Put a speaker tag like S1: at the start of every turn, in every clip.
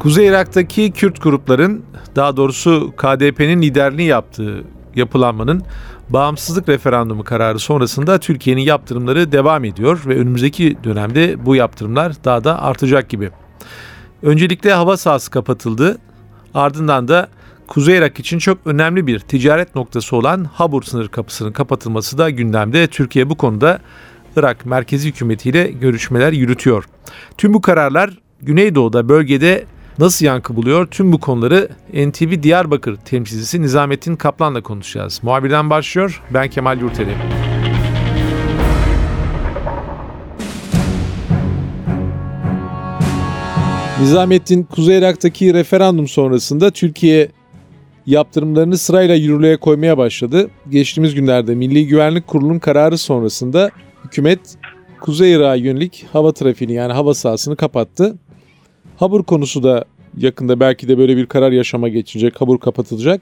S1: Kuzey Irak'taki Kürt grupların, daha doğrusu KDP'nin liderliğini yaptığı yapılanmanın bağımsızlık referandumu kararı sonrasında Türkiye'nin yaptırımları devam ediyor ve önümüzdeki dönemde bu yaptırımlar daha da artacak gibi. Öncelikle hava sahası kapatıldı. Ardından da Kuzey Irak için çok önemli bir ticaret noktası olan Habur sınır kapısının kapatılması da gündemde. Türkiye bu konuda Irak merkezi hükümetiyle görüşmeler yürütüyor. Tüm bu kararlar Güneydoğu'da bölgede nasıl yankı buluyor? Tüm bu konuları NTV Diyarbakır temsilcisi Nizamettin Kaplan'la konuşacağız. Muhabirden başlıyor. Ben Kemal Yurteli. Nizamettin Kuzey Irak'taki referandum sonrasında Türkiye yaptırımlarını sırayla yürürlüğe koymaya başladı. Geçtiğimiz günlerde Milli Güvenlik Kurulu'nun kararı sonrasında hükümet Kuzey Irak'a yönelik hava trafiğini yani hava sahasını kapattı. Habur konusu da yakında belki de böyle bir karar yaşama geçecek, Habur kapatılacak.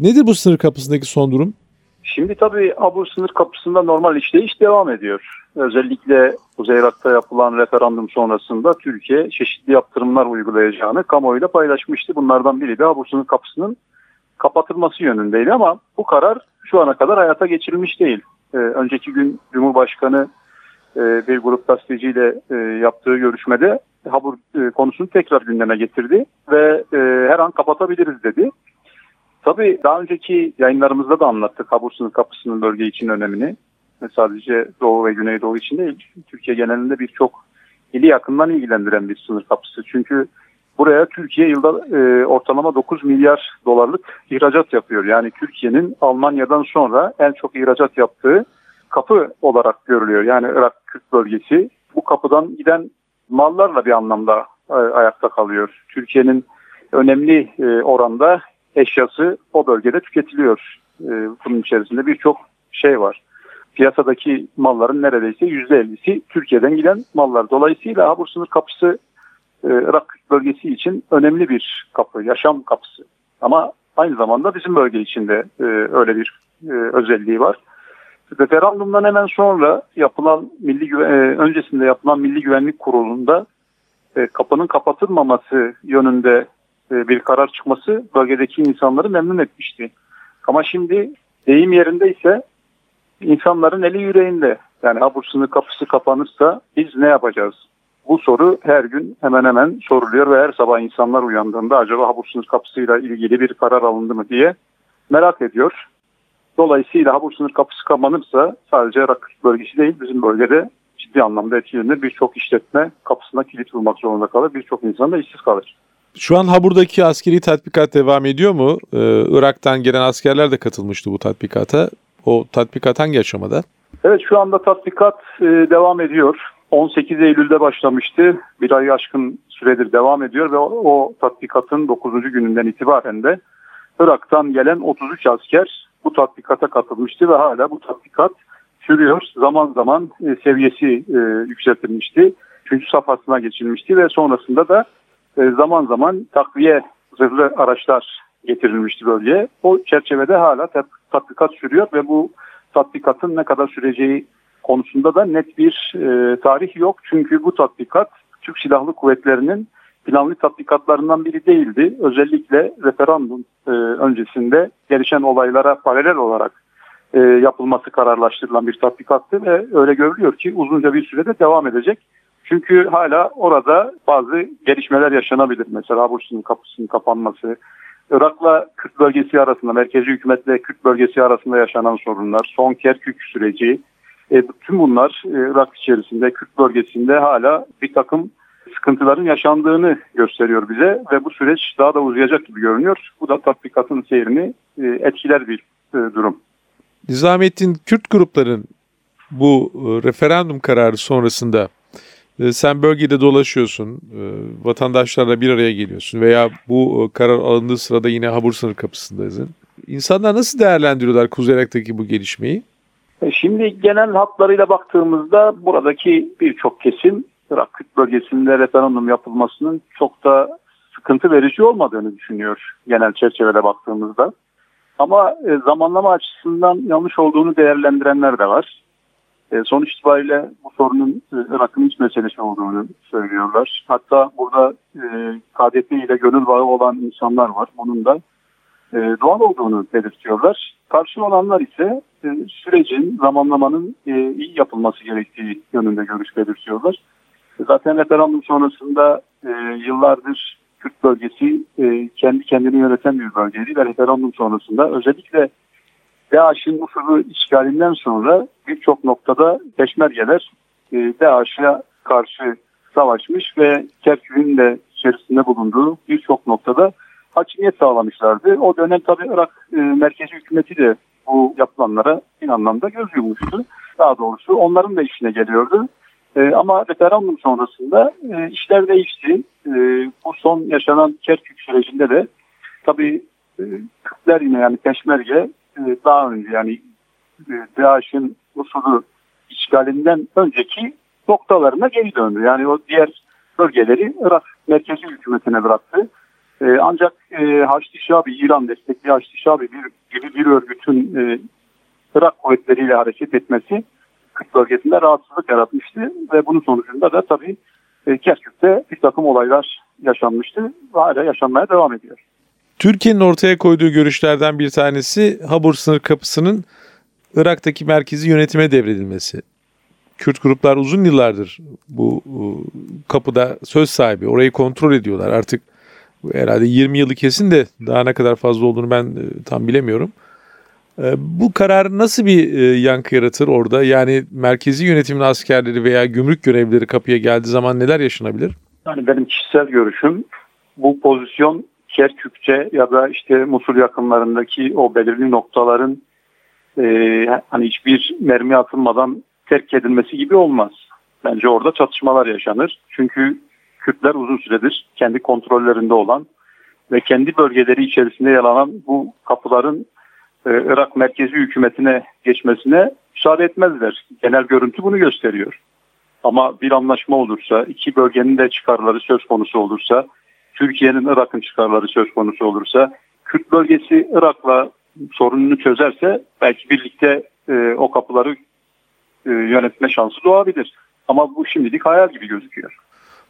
S1: Nedir bu sınır kapısındaki son durum?
S2: Şimdi tabii Habur sınır kapısında normal işleyiş devam ediyor. Özellikle Kuzey Irak'ta yapılan referandum sonrasında Türkiye çeşitli yaptırımlar uygulayacağını kamuoyuyla paylaşmıştı. Bunlardan biri de Habur sınır kapısının kapatılması yönündeydi ama bu karar şu ana kadar hayata geçirilmiş değil. Ee, önceki gün Cumhurbaşkanı e, bir grup gazeteciyle e, yaptığı görüşmede Habur e, konusunu tekrar gündeme getirdi ve e, her an kapatabiliriz dedi. Tabii daha önceki yayınlarımızda da anlattık Habur sınır kapısının bölge için önemini. Ve sadece Doğu ve Güneydoğu için değil, Türkiye genelinde birçok ili yakından ilgilendiren bir sınır kapısı. Çünkü buraya Türkiye yılda e, ortalama 9 milyar dolarlık ihracat yapıyor. Yani Türkiye'nin Almanya'dan sonra en çok ihracat yaptığı kapı olarak görülüyor. Yani Irak Kürt bölgesi bu kapıdan giden mallarla bir anlamda e, ayakta kalıyor. Türkiye'nin önemli e, oranda eşyası o bölgede tüketiliyor. E, bunun içerisinde birçok şey var. Piyasadaki malların neredeyse %50'si Türkiye'den giden mallar. Dolayısıyla Habur sınır kapısı Irak bölgesi için önemli bir kapı, yaşam kapısı. Ama aynı zamanda bizim bölge içinde öyle bir özelliği var. Referandumdan hemen sonra yapılan milli e, öncesinde yapılan Milli Güvenlik Kurulu'nda e, kapının kapatılmaması yönünde e, bir karar çıkması bölgedeki insanları memnun etmişti. Ama şimdi deyim yerinde ise insanların eli yüreğinde. Yani Habur sınır kapısı kapanırsa biz ne yapacağız? Bu soru her gün hemen hemen soruluyor ve her sabah insanlar uyandığında acaba Habur sınır kapısıyla ilgili bir karar alındı mı diye merak ediyor. Dolayısıyla Habur sınır kapısı kapanırsa sadece Irak bölgesi değil bizim bölgede ciddi anlamda etkilenir. Birçok işletme kapısına kilit vurmak zorunda kalır. Birçok insan da işsiz kalır.
S1: Şu an Habur'daki askeri tatbikat devam ediyor mu? Ee, Irak'tan gelen askerler de katılmıştı bu tatbikata. O tatbikat hangi aşamada?
S2: Evet şu anda tatbikat e, devam ediyor. 18 Eylül'de başlamıştı. Bir ay aşkın süredir devam ediyor ve o, o tatbikatın 9. gününden itibaren de Irak'tan gelen 33 asker bu tatbikata katılmıştı ve hala bu tatbikat sürüyor. Zaman zaman e, seviyesi e, yükseltilmişti. Üçüncü safhasına geçilmişti ve sonrasında da e, zaman zaman takviye zırhlı araçlar getirilmişti bölgeye. O çerçevede hala tatbikat sürüyor ve bu tatbikatın ne kadar süreceği konusunda da net bir e, tarih yok. Çünkü bu tatbikat Türk Silahlı Kuvvetleri'nin planlı tatbikatlarından biri değildi. Özellikle referandum e, öncesinde gelişen olaylara paralel olarak e, yapılması kararlaştırılan bir tatbikattı ve öyle görülüyor ki uzunca bir sürede devam edecek. Çünkü hala orada bazı gelişmeler yaşanabilir. Mesela Bursu'nun kapısının kapanması, Irak'la Kürt bölgesi arasında, merkezi hükümetle Kürt bölgesi arasında yaşanan sorunlar, son Kerkük süreci, e, tüm bunlar e, Irak içerisinde, Kürt bölgesinde hala bir takım sıkıntıların yaşandığını gösteriyor bize ve bu süreç daha da uzayacak gibi görünüyor. Bu da tatbikatın seyrini e, etkiler bir e, durum.
S1: Nizamettin Kürt grupların bu e, referandum kararı sonrasında sen bölgede dolaşıyorsun, vatandaşlarla bir araya geliyorsun veya bu karar alındığı sırada yine Habur sınır kapısındaydın. İnsanlar nasıl değerlendiriyorlar Kuzey Irak'taki bu gelişmeyi?
S2: Şimdi genel hatlarıyla baktığımızda buradaki birçok kesim bölgesinde referandum yapılmasının çok da sıkıntı verici olmadığını düşünüyor genel çerçevede baktığımızda. Ama e, zamanlama açısından yanlış olduğunu değerlendirenler de var. E, sonuç itibariyle bu sorunun e, Irak'ın iç meselesi olduğunu söylüyorlar. Hatta burada e, KDP ile gönül bağı olan insanlar var. Bunun da e, doğal olduğunu belirtiyorlar. Karşı olanlar ise e, sürecin, zamanlamanın e, iyi yapılması gerektiği yönünde görüş belirtiyorlar. Zaten referandum sonrasında e, yıllardır Kürt bölgesi e, kendi kendini yöneten bir bölgeydi ve referandum sonrasında özellikle DAEŞ'in Mısır'ı işgalinden sonra birçok noktada peşmergeler e, DAEŞ'e karşı savaşmış ve Kerkük'ün de içerisinde bulunduğu birçok noktada hakimiyet sağlamışlardı. O dönem tabii Irak e, merkezi hükümeti de bu yapılanlara bir anlamda göz yummuştu. Daha doğrusu onların da işine geliyordu. E, ama referandum sonrasında e, işler değişti. E, bu son yaşanan Kerkük sürecinde de tabii e, Kürtler yine yani Peşmerge e, daha önce yani e, DAEŞ'in usulü işgalinden önceki noktalarına geri döndü. Yani o diğer bölgeleri Irak merkezi hükümetine bıraktı. E, ancak e, Haçlı Şabi, İran destekli Haçlı Şabi bir, gibi bir örgütün e, Irak kuvvetleriyle hareket etmesi Kürt bölgesinde rahatsızlık yaratmıştı ve bunun sonucunda da tabii e, Kerkük'te bir takım olaylar yaşanmıştı ve hala yaşanmaya devam ediyor.
S1: Türkiye'nin ortaya koyduğu görüşlerden bir tanesi Habur sınır kapısının Irak'taki merkezi yönetime devredilmesi. Kürt gruplar uzun yıllardır bu kapıda söz sahibi, orayı kontrol ediyorlar. Artık herhalde 20 yılı kesin de daha ne kadar fazla olduğunu ben e, tam bilemiyorum. E, bu karar nasıl bir e, yankı yaratır orada? Yani merkezi yönetimin askerleri veya gümrük görevlileri kapıya geldiği zaman neler yaşanabilir?
S2: Yani benim kişisel görüşüm bu pozisyon Kerkükçe ya da işte Musul yakınlarındaki o belirli noktaların e, hani hiçbir mermi atılmadan terk edilmesi gibi olmaz. Bence orada çatışmalar yaşanır. Çünkü Kürtler uzun süredir kendi kontrollerinde olan ve kendi bölgeleri içerisinde yer alan bu kapıların e, Irak merkezi hükümetine geçmesine müsaade etmezler. Genel görüntü bunu gösteriyor. Ama bir anlaşma olursa, iki bölgenin de çıkarları söz konusu olursa, Türkiye'nin Irak'ın çıkarları söz konusu olursa, Kürt bölgesi Irak'la sorununu çözerse belki birlikte e, o kapıları e, yönetme şansı doğabilir. Ama bu şimdilik hayal gibi gözüküyor.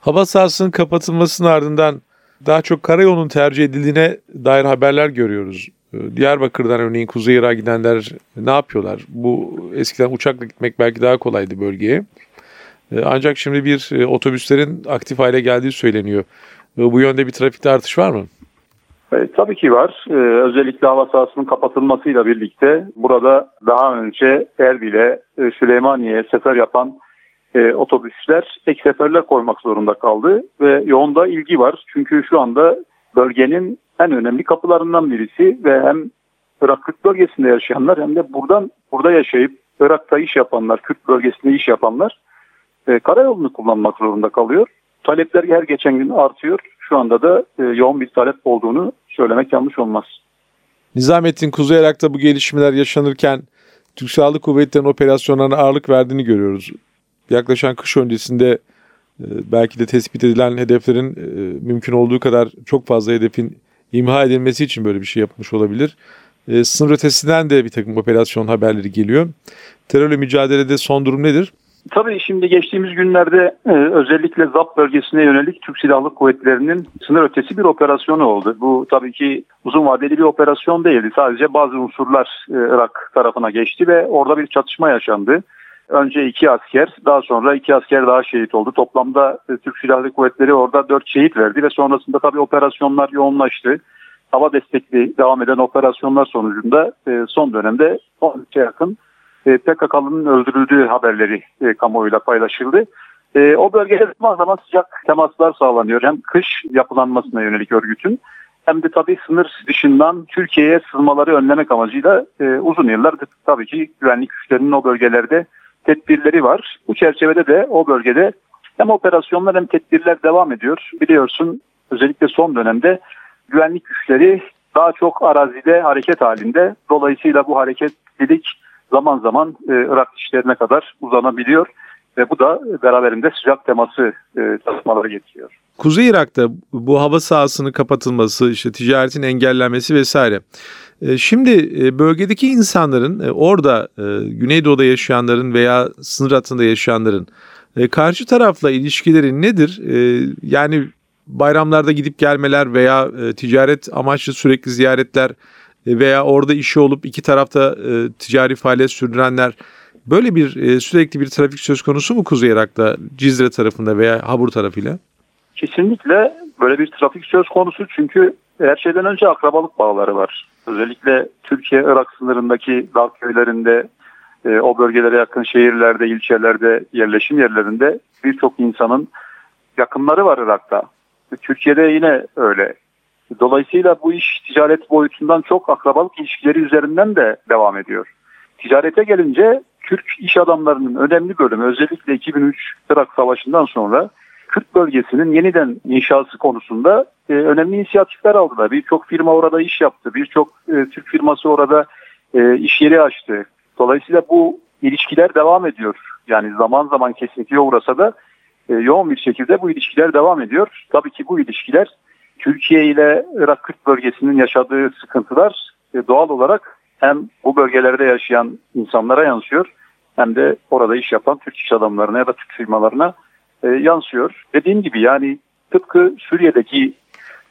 S1: Hava sahasının kapatılmasının ardından daha çok karayolunun tercih edildiğine dair haberler görüyoruz. Ee, Diyarbakır'dan örneğin Kuzey Irak'a gidenler ne yapıyorlar? Bu eskiden uçakla gitmek belki daha kolaydı bölgeye. Ee, ancak şimdi bir e, otobüslerin aktif hale geldiği söyleniyor. Bu yönde bir trafikte artış var mı?
S2: E, tabii ki var. E, özellikle hava sahasının kapatılmasıyla birlikte burada daha önce Erbil'e, e, Süleymaniye'ye sefer yapan e, otobüsler ek seferler koymak zorunda kaldı ve yoğunda ilgi var. Çünkü şu anda bölgenin en önemli kapılarından birisi ve hem Irak Kürt bölgesinde yaşayanlar hem de buradan burada yaşayıp Irak'ta iş yapanlar, Kürt bölgesinde iş yapanlar e, karayolunu kullanmak zorunda kalıyor. Talepler her geçen gün artıyor. Şu anda da e, yoğun bir talep olduğunu söylemek yanlış olmaz.
S1: Nizamettin Kuzey Irak'ta bu gelişmeler yaşanırken Türk Silahlı Kuvvetleri'nin operasyonlarına ağırlık verdiğini görüyoruz. Yaklaşan kış öncesinde e, belki de tespit edilen hedeflerin e, mümkün olduğu kadar çok fazla hedefin imha edilmesi için böyle bir şey yapmış olabilir. E, sınır ötesinden de bir takım operasyon haberleri geliyor. Terörle mücadelede son durum nedir?
S2: Tabii şimdi geçtiğimiz günlerde e, özellikle ZAP bölgesine yönelik Türk Silahlı Kuvvetleri'nin sınır ötesi bir operasyonu oldu. Bu tabii ki uzun vadeli bir operasyon değildi. Sadece bazı unsurlar e, Irak tarafına geçti ve orada bir çatışma yaşandı. Önce iki asker, daha sonra iki asker daha şehit oldu. Toplamda e, Türk Silahlı Kuvvetleri orada dört şehit verdi ve sonrasında tabii operasyonlar yoğunlaştı. Hava destekli devam eden operasyonlar sonucunda e, son dönemde 13'e yakın e, PKK'nın öldürüldüğü haberleri kamuoyuyla paylaşıldı. O bölgede zaman zaman sıcak temaslar sağlanıyor. Hem kış yapılanmasına yönelik örgütün hem de tabii sınır dışından Türkiye'ye sızmaları önlemek amacıyla uzun yıllar tabii ki güvenlik güçlerinin o bölgelerde tedbirleri var. Bu çerçevede de o bölgede Hem operasyonlar hem tedbirler devam ediyor. Biliyorsun özellikle son dönemde güvenlik güçleri daha çok arazide hareket halinde. Dolayısıyla bu hareketlilik zaman zaman e, Irak işlerine kadar uzanabiliyor ve bu da beraberinde sıcak teması e, çalışmaları getiriyor.
S1: Kuzey Irak'ta bu hava sahasının kapatılması, işte ticaretin engellenmesi vesaire. E, şimdi e, bölgedeki insanların e, orada Güneydoğu'da yaşayanların veya sınır hattında yaşayanların karşı tarafla ilişkileri nedir? Yani bayramlarda gidip gelmeler veya ticaret amaçlı sürekli ziyaretler veya orada işi olup iki tarafta ticari faaliyet sürdürenler böyle bir sürekli bir trafik söz konusu mu Kuzey Irak'ta Cizre tarafında veya Habur tarafıyla?
S2: Kesinlikle böyle bir trafik söz konusu çünkü her şeyden önce akrabalık bağları var. Özellikle Türkiye-Irak sınırındaki dağ köylerinde, e, o bölgelere yakın şehirlerde, ilçelerde, yerleşim yerlerinde birçok insanın yakınları var Irak'ta. Türkiye'de yine öyle. Dolayısıyla bu iş ticaret boyutundan çok akrabalık ilişkileri üzerinden de devam ediyor. Ticarete gelince Türk iş adamlarının önemli bölümü özellikle 2003 Irak Savaşı'ndan sonra Kürt bölgesinin yeniden inşası konusunda e, önemli inisiyatifler aldılar. Birçok firma orada iş yaptı. Birçok e, Türk firması orada e, iş yeri açtı. Dolayısıyla bu ilişkiler devam ediyor. Yani zaman zaman kesintiye uğrasa da e, yoğun bir şekilde bu ilişkiler devam ediyor. Tabii ki bu ilişkiler Türkiye ile Irak Kürt bölgesinin yaşadığı sıkıntılar e, doğal olarak hem bu bölgelerde yaşayan insanlara yansıyor hem de orada iş yapan Türk iş adamlarına ya da Türk firmalarına e, yansıyor. Dediğim gibi yani tıpkı Suriye'deki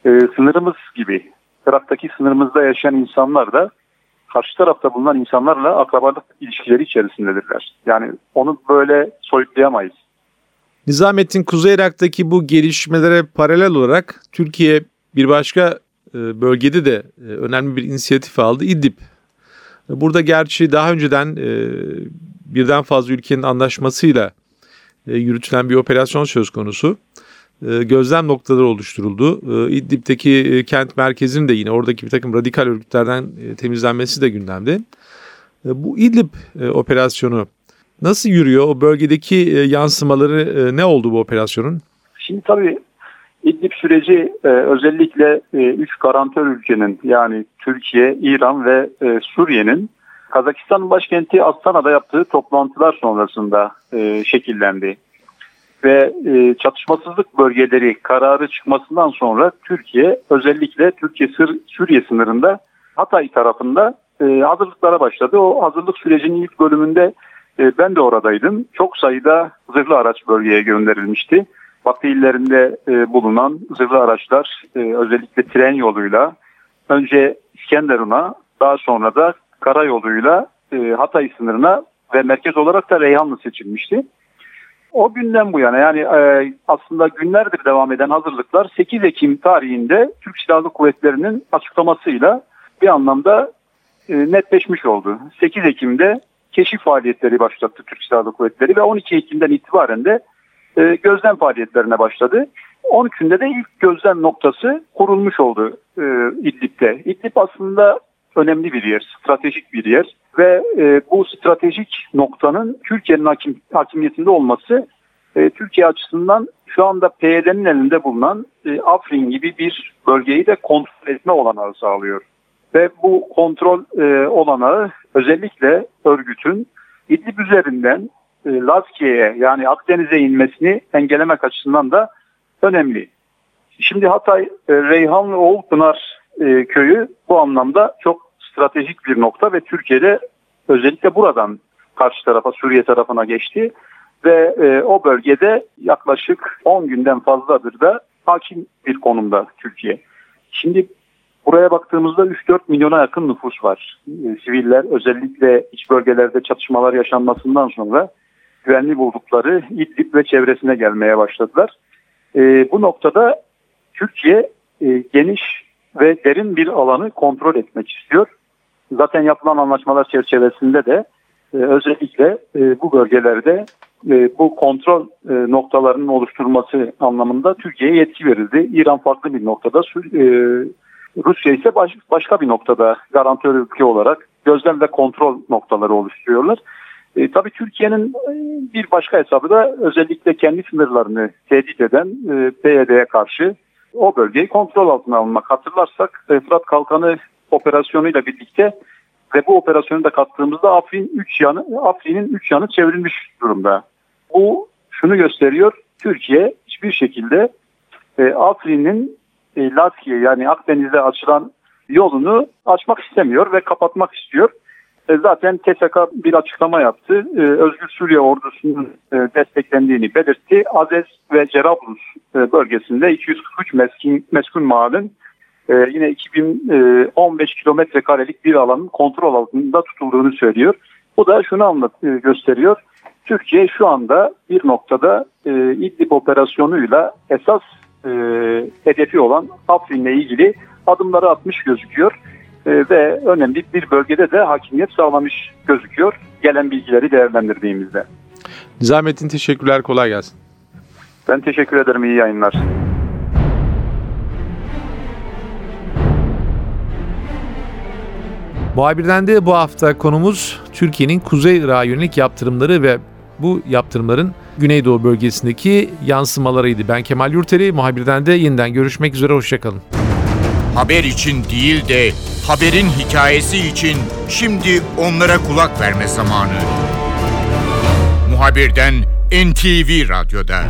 S2: e, sınırımız gibi Irak'taki sınırımızda yaşayan insanlar da karşı tarafta bulunan insanlarla akrabalık ilişkileri içerisindedirler. Yani onu böyle soyutlayamayız.
S1: Nizamettin Kuzey Irak'taki bu gelişmelere paralel olarak Türkiye bir başka e, bölgede de e, önemli bir inisiyatif aldı. İdlib. Burada gerçi daha önceden e, birden fazla ülkenin anlaşmasıyla yürütülen bir operasyon söz konusu. E, gözlem noktaları oluşturuldu. E, İdlib'deki kent merkezinin de yine oradaki bir takım radikal örgütlerden temizlenmesi de gündemde. Bu İdlib operasyonu nasıl yürüyor? O bölgedeki yansımaları ne oldu bu operasyonun?
S2: Şimdi tabii İdlib süreci özellikle üç garantör ülkenin yani Türkiye, İran ve Suriye'nin Kazakistan başkenti Astana'da yaptığı toplantılar sonrasında e, şekillendi. Ve e, çatışmasızlık bölgeleri kararı çıkmasından sonra Türkiye özellikle Türkiye Suriye sınırında Hatay tarafında e, hazırlıklara başladı. O hazırlık sürecinin ilk bölümünde e, ben de oradaydım. Çok sayıda zırhlı araç bölgeye gönderilmişti. Batı illerinde e, bulunan zırhlı araçlar e, özellikle tren yoluyla önce İskenderun'a daha sonra da karayoluyla e, Hatay sınırına ve merkez olarak da Reyhanlı seçilmişti. O günden bu yana yani e, aslında günlerdir devam eden hazırlıklar 8 Ekim tarihinde Türk Silahlı Kuvvetleri'nin açıklamasıyla bir anlamda e, netleşmiş oldu. 8 Ekim'de keşif faaliyetleri başlattı Türk Silahlı Kuvvetleri ve 12 Ekim'den itibaren de e, gözlem faaliyetlerine başladı. 13'ünde de ilk gözlem noktası kurulmuş oldu e, İdlib'de. İdlib aslında önemli bir yer, stratejik bir yer ve e, bu stratejik noktanın Türkiye'nin hakim, hakimiyetinde olması e, Türkiye açısından şu anda PYD'nin elinde bulunan e, Afrin gibi bir bölgeyi de kontrol etme olanağı sağlıyor. Ve bu kontrol e, olanağı özellikle örgütün İdlib üzerinden e, Lazkiye'ye yani Akdeniz'e inmesini engellemek açısından da önemli. Şimdi Hatay, e, Reyhan ve Oğulpınar e, köyü bu anlamda çok stratejik bir nokta ve Türkiye'de özellikle buradan karşı tarafa Suriye tarafına geçti ve e, o bölgede yaklaşık 10 günden fazladır da hakim bir konumda Türkiye. Şimdi buraya baktığımızda 3-4 milyona yakın nüfus var. E, siviller özellikle iç bölgelerde çatışmalar yaşanmasından sonra güvenli buldukları İdlib ve çevresine gelmeye başladılar. E, bu noktada Türkiye e, geniş ve derin bir alanı kontrol etmek istiyor. Zaten yapılan anlaşmalar çerçevesinde de e, özellikle e, bu bölgelerde e, bu kontrol e, noktalarının oluşturulması anlamında Türkiye'ye yetki verildi. İran farklı bir noktada, e, Rusya ise baş, başka bir noktada garantör ülke olarak gözlem ve kontrol noktaları oluşturuyorlar. E, tabii Türkiye'nin e, bir başka hesabı da özellikle kendi sınırlarını tehdit eden e, PYD'ye karşı o bölgeyi kontrol altına almak. Hatırlarsak Fırat Kalkanı operasyonuyla birlikte ve bu operasyonu da kattığımızda Afrin 3 yanı Afrin'in 3 yanı çevrilmiş durumda. Bu şunu gösteriyor. Türkiye hiçbir şekilde e, Afrin'in e, Laskiye yani Akdeniz'e açılan yolunu açmak istemiyor ve kapatmak istiyor. E, zaten TSK bir açıklama yaptı. E, Özgür Suriye ordusunun e, desteklendiğini belirtti. Azez ve Cerablus e, bölgesinde 243 meskin, meskun mahallin e, yine 2015 kilometre karelik bir alanın kontrol altında tutulduğunu söylüyor. Bu da şunu anlat, e, gösteriyor. Türkiye şu anda bir noktada e, İdlib operasyonuyla esas e, hedefi olan Afrin'le ilgili adımları atmış gözüküyor. E, ve önemli bir bölgede de hakimiyet sağlamış gözüküyor. Gelen bilgileri değerlendirdiğimizde.
S1: Nizamettin teşekkürler. Kolay gelsin.
S2: Ben teşekkür ederim. İyi yayınlar.
S1: Muhabirden de bu hafta konumuz Türkiye'nin Kuzey Irak'a yönelik yaptırımları ve bu yaptırımların Güneydoğu bölgesindeki yansımalarıydı. Ben Kemal Yurteri, muhabirden de yeniden görüşmek üzere, hoşçakalın.
S3: Haber için değil de haberin hikayesi için şimdi onlara kulak verme zamanı. Muhabirden NTV Radyo'da.